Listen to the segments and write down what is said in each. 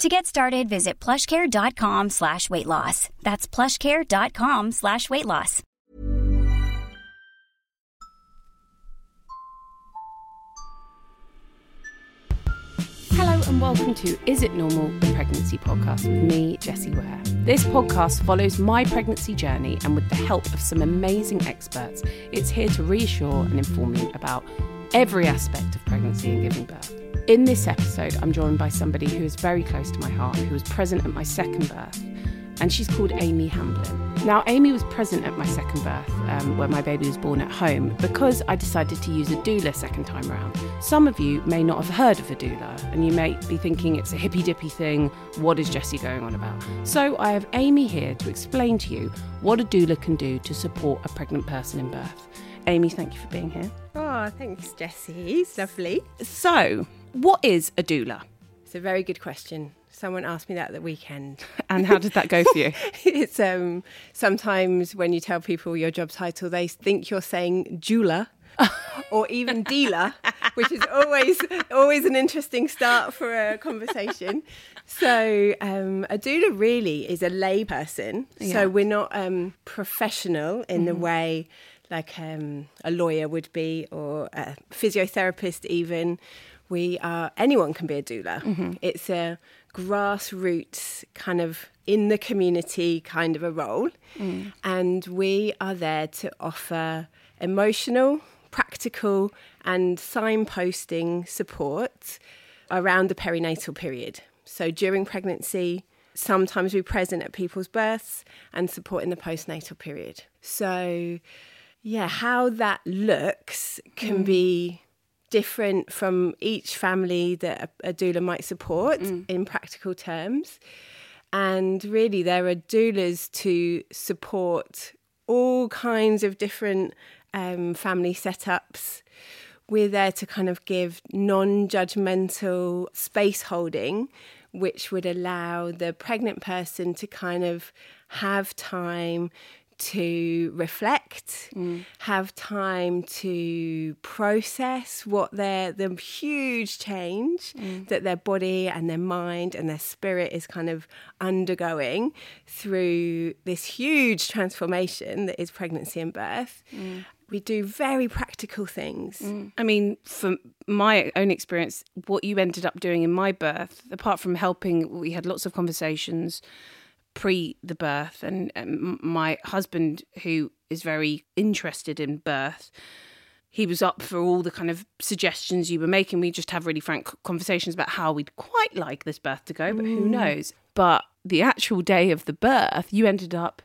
To get started, visit plushcare.com slash weight loss. That's plushcare.com slash weight loss. Hello and welcome to Is It Normal? The Pregnancy Podcast with me, Jessie Ware. This podcast follows my pregnancy journey and with the help of some amazing experts, it's here to reassure and inform you about every aspect of pregnancy and giving birth. In this episode, I'm joined by somebody who is very close to my heart, who was present at my second birth, and she's called Amy Hamblin. Now, Amy was present at my second birth, um, where my baby was born at home, because I decided to use a doula second time around. Some of you may not have heard of a doula, and you may be thinking it's a hippy dippy thing. What is Jessie going on about? So, I have Amy here to explain to you what a doula can do to support a pregnant person in birth. Amy, thank you for being here. Oh, thanks, Jessie. It's lovely. So, what is a doula? It's a very good question. Someone asked me that at the weekend. And how did that go for you? it's um sometimes when you tell people your job title, they think you're saying doula. or even dealer, which is always always an interesting start for a conversation. So um, a doula really is a lay person. Yeah. So we're not um, professional in the way like um, a lawyer would be or a physiotherapist even. We are anyone can be a doula. Mm-hmm. It's a grassroots kind of in the community kind of a role, mm. and we are there to offer emotional, practical, and signposting support around the perinatal period. So during pregnancy, sometimes we're present at people's births and support in the postnatal period. So, yeah, how that looks can mm. be different from each family that a, a doula might support in practical terms. And really, there are doulas to support all kinds of different um, family setups. We're there to kind of give non judgmental space holding, which would allow the pregnant person to kind of have time to reflect, mm. have time to process what their the huge change mm. that their body and their mind and their spirit is kind of undergoing through this huge transformation that is pregnancy and birth. Mm. We do very practical things. I mean, from my own experience, what you ended up doing in my birth, apart from helping, we had lots of conversations pre the birth, and um, my husband, who is very interested in birth, he was up for all the kind of suggestions you were making. We just have really frank conversations about how we'd quite like this birth to go, but who knows? But the actual day of the birth, you ended up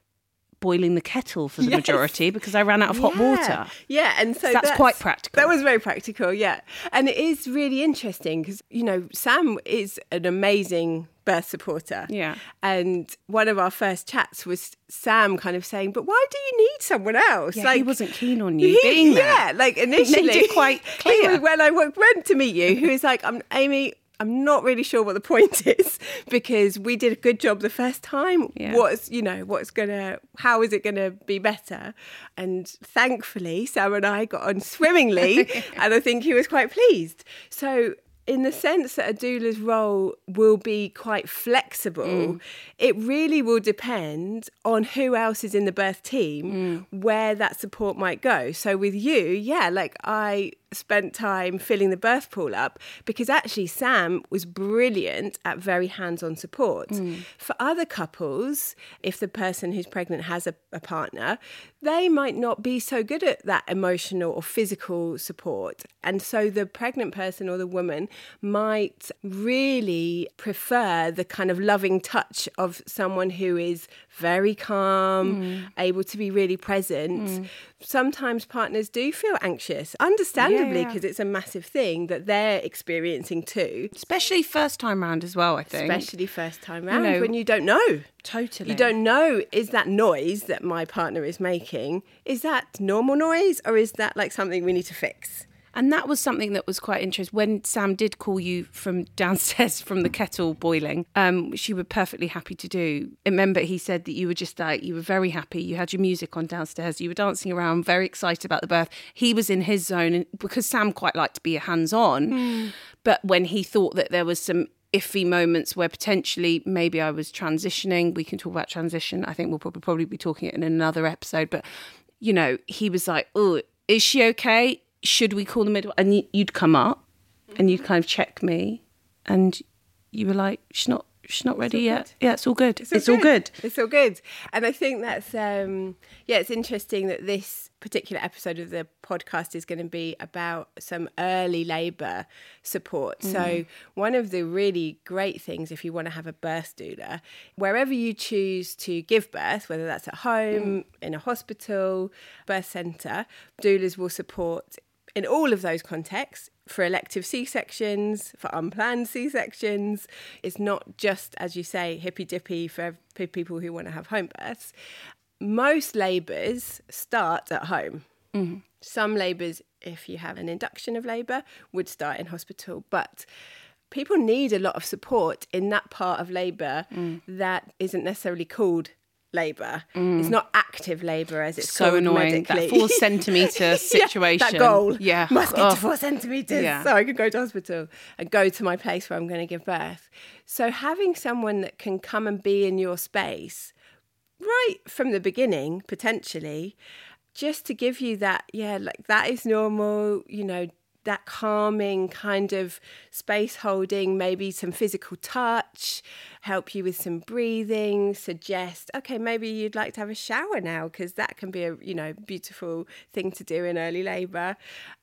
boiling the kettle for the Yes. majority because I ran out of hot Yeah. water. Yeah, and so that's quite practical. That was very practical, yeah. And it is really interesting because, you know, Sam is an amazing birth supporter. Yeah. And one of our first chats was Sam kind of saying, but why do you need someone else? Yeah, he wasn't keen on you He- being there. Yeah, like initially. it quite clear. was- when I went to meet you, Who is like, I'm Amy, I'm not really sure what the point is because we did a good job the first time. Yeah. What's, you know, what's gonna, how is it gonna be better? And thankfully, Sam and I got on swimmingly, and I think he was quite pleased. So, in the sense that a doula's role will be quite flexible, mm. it really will depend on who else is in the birth team, mm. where that support might go. So with you, yeah, like I spent time filling the birth pool up because actually Sam was brilliant at very hands on support. Mm. For other couples, if the person who's pregnant has a, a partner, they might not be so good at that emotional or physical support. And so the pregnant person or the woman might really prefer the kind of loving touch of someone who is very calm, mm. able to be really present. Mm. Sometimes partners do feel anxious, understandably, because yeah, yeah. it's a massive thing that they're experiencing too. Especially first time round as well, I think. Especially first time round you know, when you don't know. Totally. You don't know is that noise that my partner is making, is that normal noise or is that like something we need to fix? And that was something that was quite interesting. When Sam did call you from downstairs from the kettle boiling, um, which you were perfectly happy to do. Remember, he said that you were just like, you were very happy. You had your music on downstairs. You were dancing around, very excited about the birth. He was in his zone and because Sam quite liked to be hands on. Mm. But when he thought that there was some iffy moments where potentially maybe I was transitioning. We can talk about transition. I think we'll probably probably be talking it in another episode. But you know, he was like, "Oh, is she okay? Should we call the midwife? And you'd come up and you'd kind of check me and you were like, she's not she's not ready yet. Good. Yeah, it's all good. It's, all, it's good. all, good. It's all good. And I think that's um yeah, it's interesting that this particular episode of the podcast is going to be about some early labour support. Mm. So one of the really great things if you want to have a birth doula, wherever you choose to give birth, whether that's at home, mm. in a hospital, birth centre, doulas will support in all of those contexts, for elective C sections, for unplanned C sections, it's not just, as you say, hippy dippy for people who want to have home births. Most labours start at home. Mm-hmm. Some labours, if you have an induction of labour, would start in hospital, but people need a lot of support in that part of labour mm. that isn't necessarily called labour. Mm. It's not active labour as it's so annoying. Medically. That four centimetre situation. yeah, that goal. Yeah. Must get oh. to four centimetres yeah. so I can go to hospital and go to my place where I'm going to give birth. So having someone that can come and be in your space right from the beginning, potentially, just to give you that, yeah, like that is normal, you know, that calming kind of space holding, maybe some physical touch, help you with some breathing, suggest, okay, maybe you'd like to have a shower now because that can be a, you know, beautiful thing to do in early labor.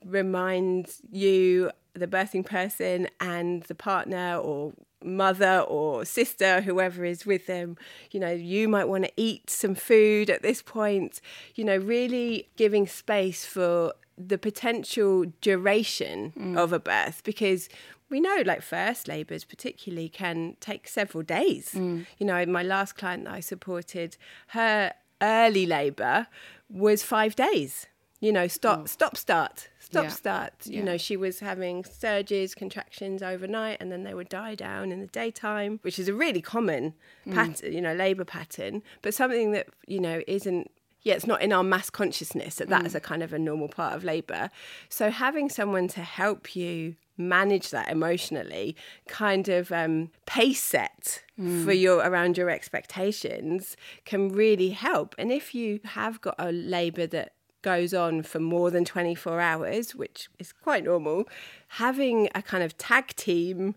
Remind you the birthing person and the partner or mother or sister, whoever is with them, you know, you might want to eat some food at this point, you know, really giving space for the potential duration mm. of a birth because we know like first labours particularly can take several days mm. you know my last client that i supported her early labour was five days you know stop oh. stop start stop yeah. start you yeah. know she was having surges contractions overnight and then they would die down in the daytime which is a really common mm. pattern you know labor pattern but something that you know isn't yeah, it's not in our mass consciousness that that mm. is a kind of a normal part of labour. So having someone to help you manage that emotionally, kind of um, pace set mm. for your around your expectations, can really help. And if you have got a labour that goes on for more than 24 hours, which is quite normal, having a kind of tag team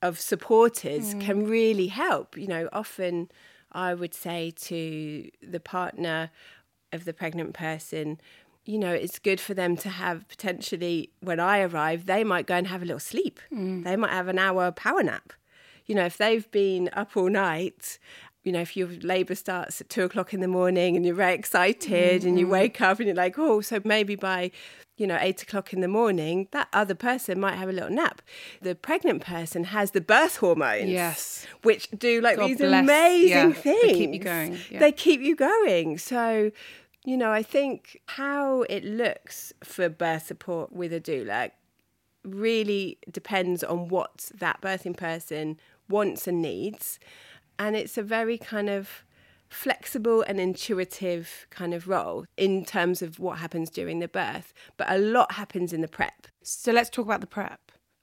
of supporters mm. can really help. You know, often I would say to the partner, of the pregnant person, you know, it's good for them to have potentially when I arrive, they might go and have a little sleep. Mm. They might have an hour power nap. You know, if they've been up all night, you know, if your labour starts at two o'clock in the morning and you're very excited mm. and you mm. wake up and you're like, oh, so maybe by you know, eight o'clock in the morning, that other person might have a little nap. The pregnant person has the birth hormones. Yes. Which do like God these bless. amazing yeah. things. They keep you going. Yeah. They keep you going. So, you know, I think how it looks for birth support with a doula really depends on what that birthing person wants and needs. And it's a very kind of flexible and intuitive kind of role in terms of what happens during the birth, but a lot happens in the prep. So let's talk about the prep.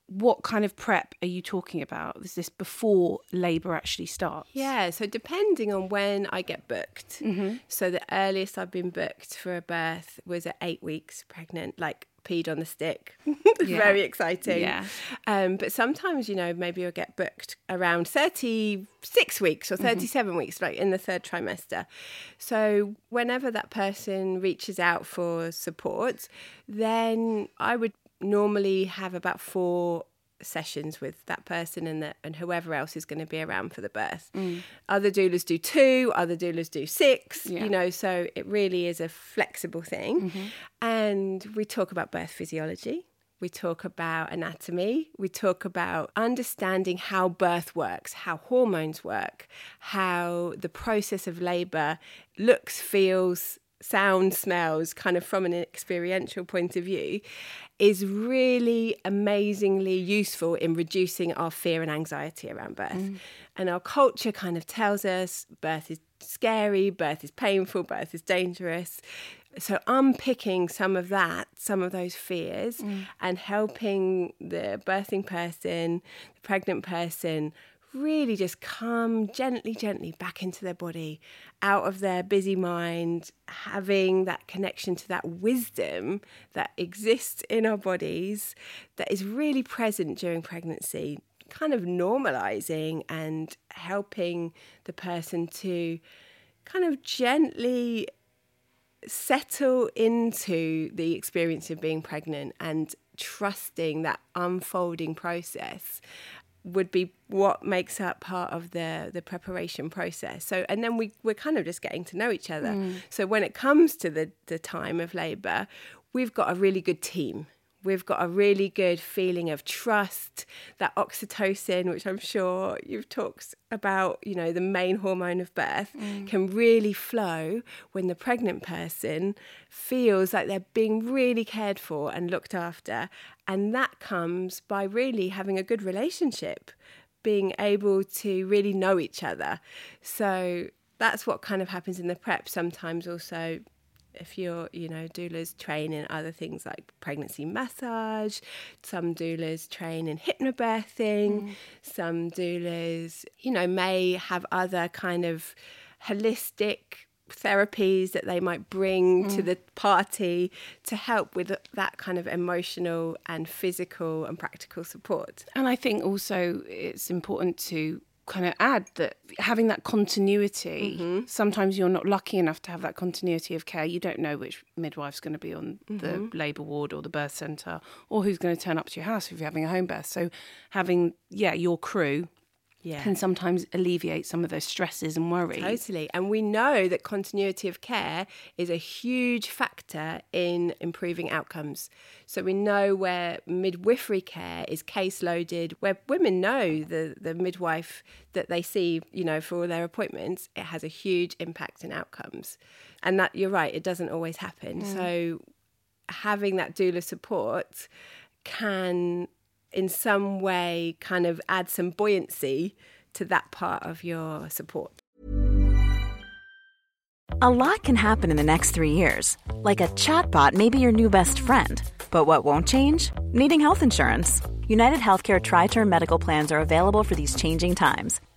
What kind of prep are you talking about? Is this before labour actually starts? Yeah, so depending on when I get booked. Mm-hmm. So the earliest I've been booked for a birth was at eight weeks pregnant, like peed on the stick. Yeah. Very exciting. Yeah. Um, but sometimes, you know, maybe you'll get booked around 36 weeks or 37 weeks, like in the third trimester. So whenever that person reaches out for support, then I would normally have about four sessions with that person and the, and whoever else is going to be around for the birth. Mm. Other doulas do two, other doulas do six, Yeah. you know, so it really is a flexible thing. Mm-hmm. And we talk about birth physiology. We talk about anatomy. We talk about understanding how birth works, how hormones work, how the process of labor looks, feels, sounds, smells, kind of from an experiential point of view, is really amazingly useful in reducing our fear and anxiety around birth. Mm. And our culture kind of tells us birth is scary, birth is painful, birth is dangerous. So unpicking some of that, some of those fears, mm. and helping the birthing person, the pregnant person, really just come gently, gently back into their body, out of their busy mind, having that connection to that wisdom that exists in our bodies, that is really present during pregnancy, kind of normalizing and helping the person to kind of gently settle into the experience of being pregnant and trusting that unfolding process would be what makes up part of the the preparation process. So and then we we're kind of just getting to know each other. Mm. So when it comes to the the time of labor we've got a really good team we've got a really good feeling of trust that oxytocin which i'm sure you've talked about you know the main hormone of birth mm. can really flow when the pregnant person feels like they're being really cared for and looked after. And that comes by really having a good relationship being able to really know each other. So that's what kind of happens in the prep sometimes also if you're, you know, doulas train in other things like pregnancy massage, some doulas train in hypnobirthing, mm. some doulas, you know, may have other kind of holistic therapies that they might bring to mm. the party to help with that kind of emotional and physical and practical support. And I think also it's important to kind of add that having that continuity, mm-hmm. sometimes you're not lucky enough to have that continuity of care. You don't know which midwife's going to be on the mm-hmm. labour ward or the birth centre or who's going to turn up to your house if you're having a home birth. So having, yeah, your crew Yeah. can sometimes alleviate some of those stresses and worries. Totally. And we know that continuity of care is a huge factor in improving outcomes. So we know where midwifery care is case loaded, where women know the, the midwife that they see, you know, for all their appointments, it has a huge impact in outcomes. And that you're right, it doesn't always happen. Mm. So having that doula support can in some way kind of add some buoyancy to that part of your support. A lot can happen in the next three years. Like a chatbot may be your new best friend. But what won't change? Needing health insurance. United Healthcare Tri Term Medical Plans are available for these changing times.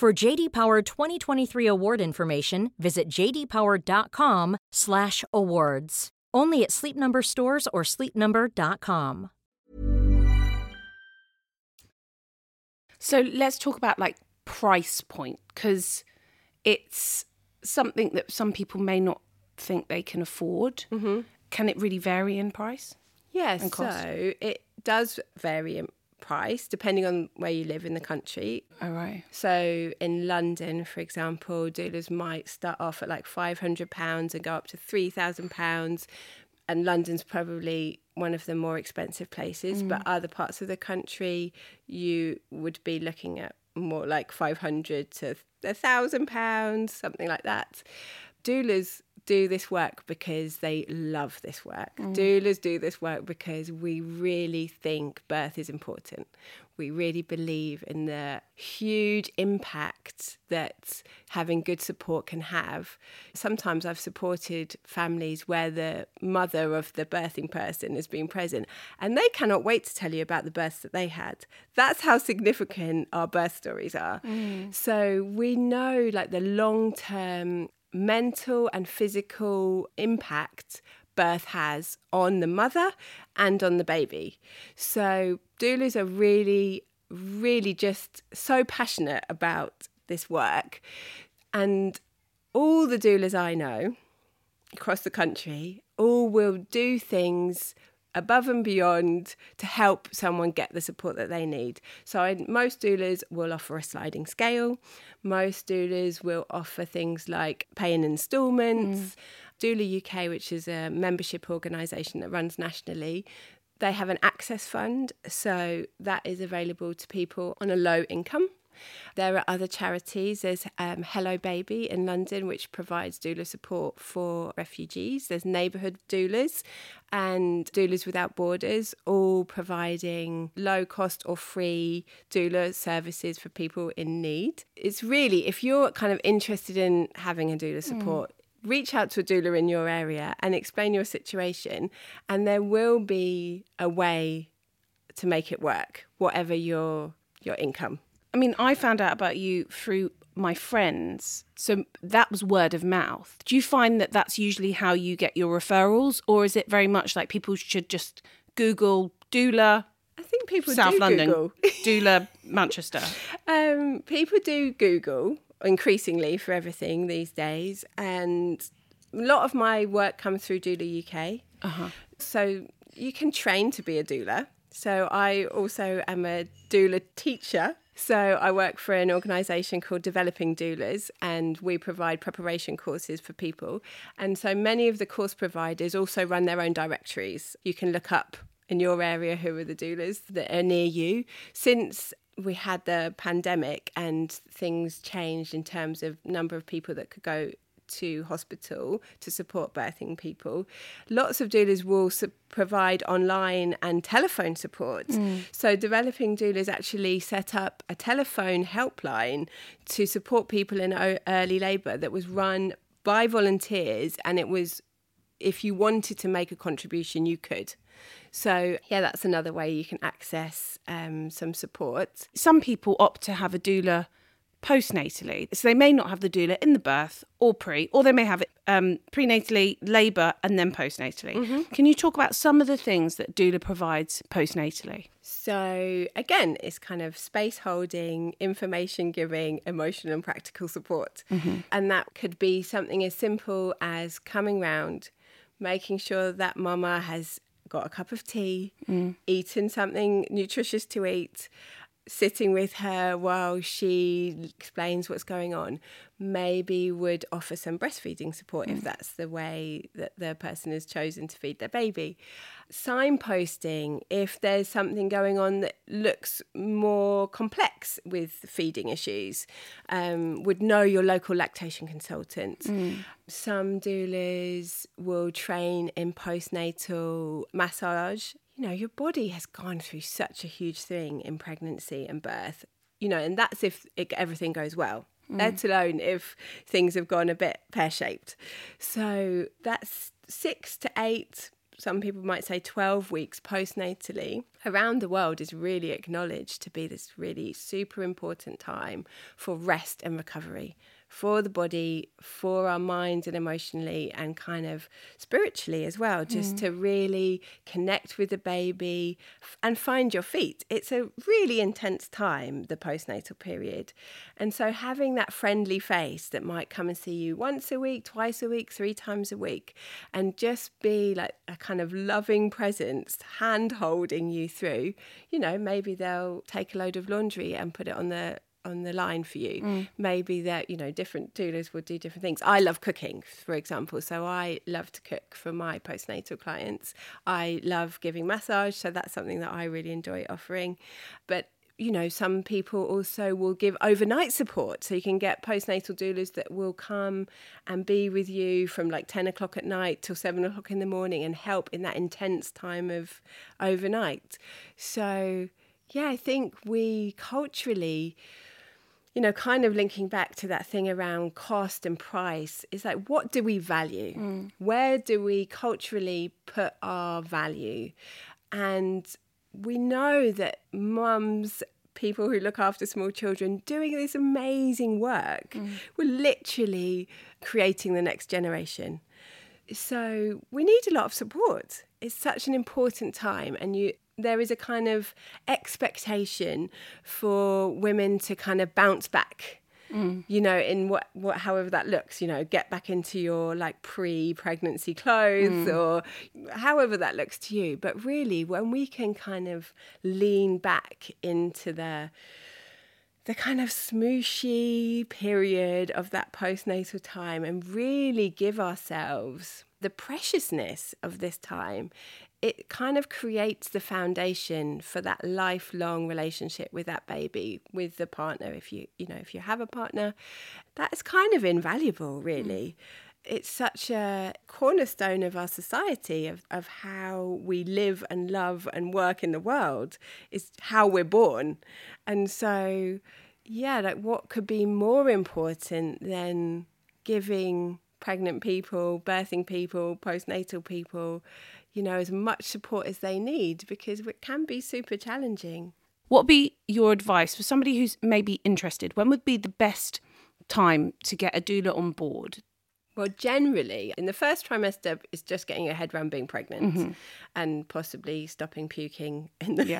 For JD Power 2023 award information, visit jdpower.com/awards. Only at Sleep Number stores or sleepnumber.com. So let's talk about like price point because it's something that some people may not think they can afford. Mm-hmm. Can it really vary in price? Yes, and cost? so it does vary in price depending on where you live in the country. Oh, right. So in London, for example, doulas might start off at like £500 and go up to £3,000. And London's probably one of the more expensive places, mm. but other parts of the country, you would be looking at more like 500 to a thousand pounds, something like that. Doulas do this work because they love this work. Mm. Doulas do this work because we really think birth is important. We really believe in the huge impact that having good support can have. Sometimes I've supported families where the mother of the birthing person has been present and they cannot wait to tell you about the births that they had. That's how significant our birth stories are. Mm. So we know like the long term mental and physical impact birth has on the mother and on the baby. So doulas are really, really just so passionate about this work. And all the doulas I know across the country all will do things above and beyond to help someone get the support that they need. So I, most doulas will offer a sliding scale. Most doulas will offer things like pay in instalments. Mm. Doula UK, which is a membership organisation that runs nationally, they have an access fund. So that is available to people on a low income. There are other charities. There's um, Hello Baby in London, which provides doula support for refugees. There's neighbourhood doulas and Doulas Without Borders, all providing low cost or free doula services for people in need. It's really, if you're kind of interested in having a doula support, reach out to a doula in your area and explain your situation, and there will be a way to make it work, whatever your your income. I mean, I found out about you through my friends. So that was word of mouth. Do you find that that's usually how you get your referrals, or is it very much like people should just Google doula I think people South do London, Google. doula Manchester? Um, people do Google increasingly for everything these days, and a lot of my work comes through Doula UK. Uh-huh. So you can train to be a doula. So I also am a doula teacher. So I work for an organisation called Developing Doulas, and we provide preparation courses for people. And so many of the course providers also run their own directories. You can look up in your area who are the doulas that are near you. Since we had the pandemic and things changed in terms of number of people that could go to hospital to support birthing people. Lots of doulas will su- provide online and telephone support. So, developing doulas actually set up a telephone helpline to support people in o- early labour that was run by volunteers, and it was if you wanted to make a contribution, you could. So, yeah, that's another way you can access um, some support. Some people opt to have a doula postnatally. So they may not have the doula in the birth or pre, or they may have it um, prenatally, labour, and then postnatally. Mm-hmm. Can you talk about some of the things that doula provides postnatally? So, again, it's kind of space holding, information giving, emotional and practical support. Mm-hmm. And that could be something as simple as coming round, making sure that mama has got a cup of tea, mm. eaten something nutritious to eat, sitting with her while she explains what's going on. Maybe would offer some breastfeeding support if that's the way that the person has chosen to feed their baby. Signposting if there's something going on that looks more complex with feeding issues. Um, would know your local lactation consultant. Some doulas will train in postnatal massage you know, your body has gone through such a huge thing in pregnancy and birth, you know, and that's if it, everything goes well, mm. let alone if things have gone a bit pear shaped. So that's six to eight, some people might say 12 weeks postnatally. Around the world is really acknowledged to be this really super important time for rest and recovery for the body, for our minds and emotionally, and kind of spiritually as well, just mm. to really connect with the baby and find your feet. It's a really intense time, the postnatal period. And so having that friendly face that might come and see you once a week, twice a week, three times a week, and just be like a kind of loving presence, hand holding you through, you know, maybe they'll take a load of laundry and put it on the on the line for you. Mm. Maybe that, you know, different doulas will do different things. I love cooking, for example. So I love to cook for my postnatal clients. I love giving massage. So that's something that I really enjoy offering. But you know, some people also will give overnight support. So you can get postnatal doulas that will come and be with you from like 10 o'clock at night till 7 o'clock in the morning and help in that intense time of overnight. So, yeah, I think we culturally, you know, kind of linking back to that thing around cost and price, is like, what do we value? Mm. Where do we culturally put our value? And we know that mums, people who look after small children, doing this amazing work, mm. we're literally creating the next generation. So we need a lot of support. It's such an important time, and you there is a kind of expectation for women to kind of bounce back Mm. you know in what, what however that looks you know get back into your like pre-pregnancy clothes mm. or however that looks to you but really when we can kind of lean back into the the kind of smooshy period of that postnatal time and really give ourselves the preciousness of this time it kind of creates the foundation for that lifelong relationship with that baby with the partner if you you know if you have a partner. That's kind of invaluable really. Mm. it's such a cornerstone of our society of, of how we live and love and work in the world is how we're born. And so yeah like what could be more important than giving pregnant people birthing people postnatal people you know, as much support as they need because it can be super challenging. What would be your advice for somebody who's maybe interested? When would be the best time to get a doula on board? Well, generally, in the first trimester, it's just getting your head around being pregnant mm-hmm. and possibly stopping puking. In the, yeah.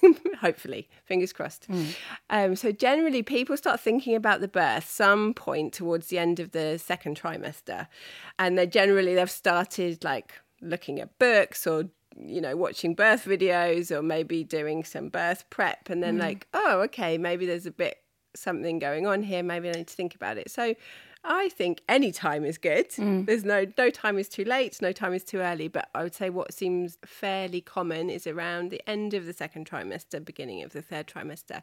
hopefully, fingers crossed. Mm. Um, so, generally, people start thinking about the birth some point towards the end of the second trimester, and they generally they've started like looking at books or you know watching birth videos or maybe doing some birth prep and then mm. like oh okay maybe there's a bit something going on here maybe i need to think about it so i think any time is good mm. there's no no time is too late no time is too early but i would say what seems fairly common is around the end of the second trimester beginning of the third trimester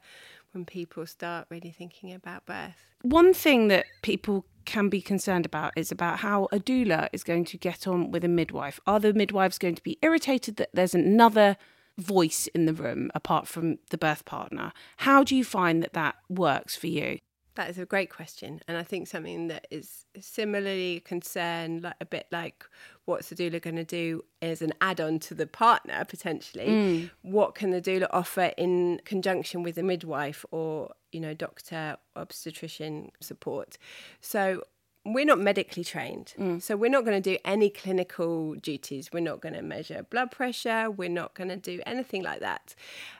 when people start really thinking about birth one thing that people can be concerned about is about how a doula is going to get on with a midwife. Are the midwives going to be irritated that there's another voice in the room apart from the birth partner? How do you find that that works for you? That is a great question, and I think something that is similarly concerned, like a bit like what's the doula going to do as an add-on to the partner potentially. Mm. What can the doula offer in conjunction with the midwife or you know doctor obstetrician support? So we're not medically trained. Mm. So we're not going to do any clinical duties. We're not going to measure blood pressure. We're not going to do anything like that.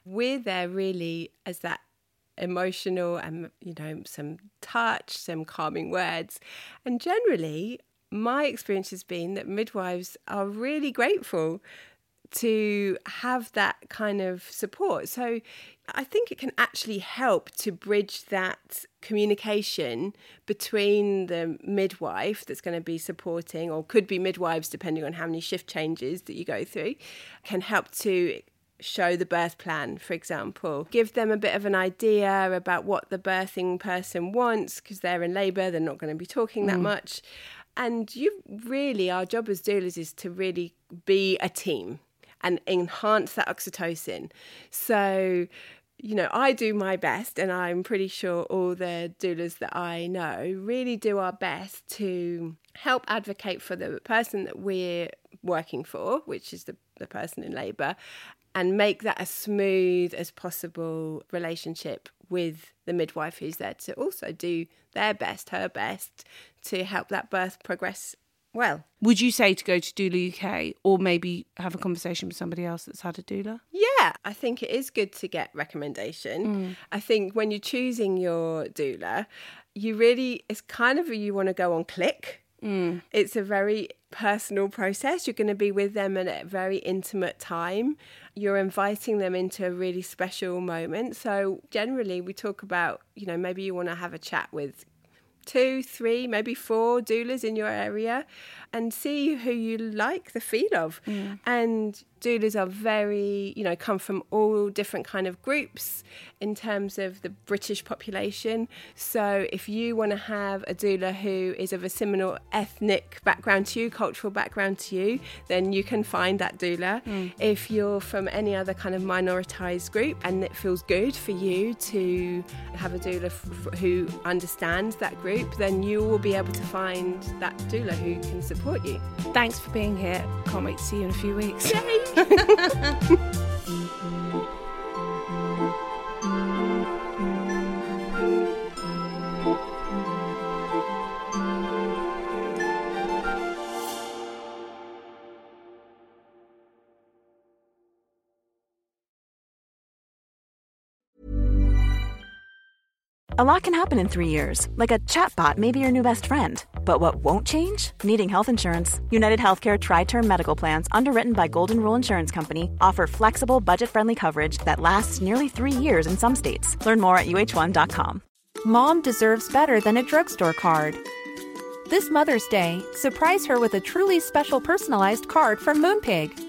We're there really as that emotional and you know some touch some calming words and generally my experience has been that midwives are really grateful to have that kind of support. So I think it can actually help to bridge that communication between the midwife that's going to be supporting, or could be midwives depending on how many shift changes that you go through, can help to show the birth plan, for example. Give them a bit of an idea about what the birthing person wants because they're in labour, they're not going to be talking that mm. much. And you really, our job as doulas is to really be a team and enhance that oxytocin. So, you know, I do my best, and I'm pretty sure all the doulas that I know really do our best to help advocate for the person that we're working for, which is the, the person in labour, and make that as smooth as possible relationship with the midwife who's there to also do their best, her best, to help that birth progress well. Would you say to go to Doula UK or maybe have a conversation with somebody else that's had a doula? Yeah, I think it is good to get recommendation. Mm. I think when you're choosing your doula, you really, it's kind of you want to go on click. Mm. It's a very personal process. You're going to be with them at a very intimate time. You're inviting them into a really special moment. So, generally, we talk about, you know, maybe you want to have a chat with two, three, maybe four doulas in your area and see who you like the feel of. Mm. And doulas are very, you know, come from all different kind of groups in terms of the British population. So if you want to have a doula who is of a similar ethnic background to you, cultural background to you, then you can find that doula. Mm. If you're from any other kind of minoritized group and it feels good for you to have a doula f- who understands that group, then you will be able to find that doula who can support you. Thanks for being here. Can't wait to see you in a few weeks. Yay! A lot can happen in three years, like a chatbot may be your new best friend. But what won't change? Needing health insurance. United Healthcare Tri Term Medical Plans, underwritten by Golden Rule Insurance Company, offer flexible, budget friendly coverage that lasts nearly three years in some states. Learn more at uh1.com. Mom deserves better than a drugstore card. This Mother's Day, surprise her with a truly special personalized card from Moonpig.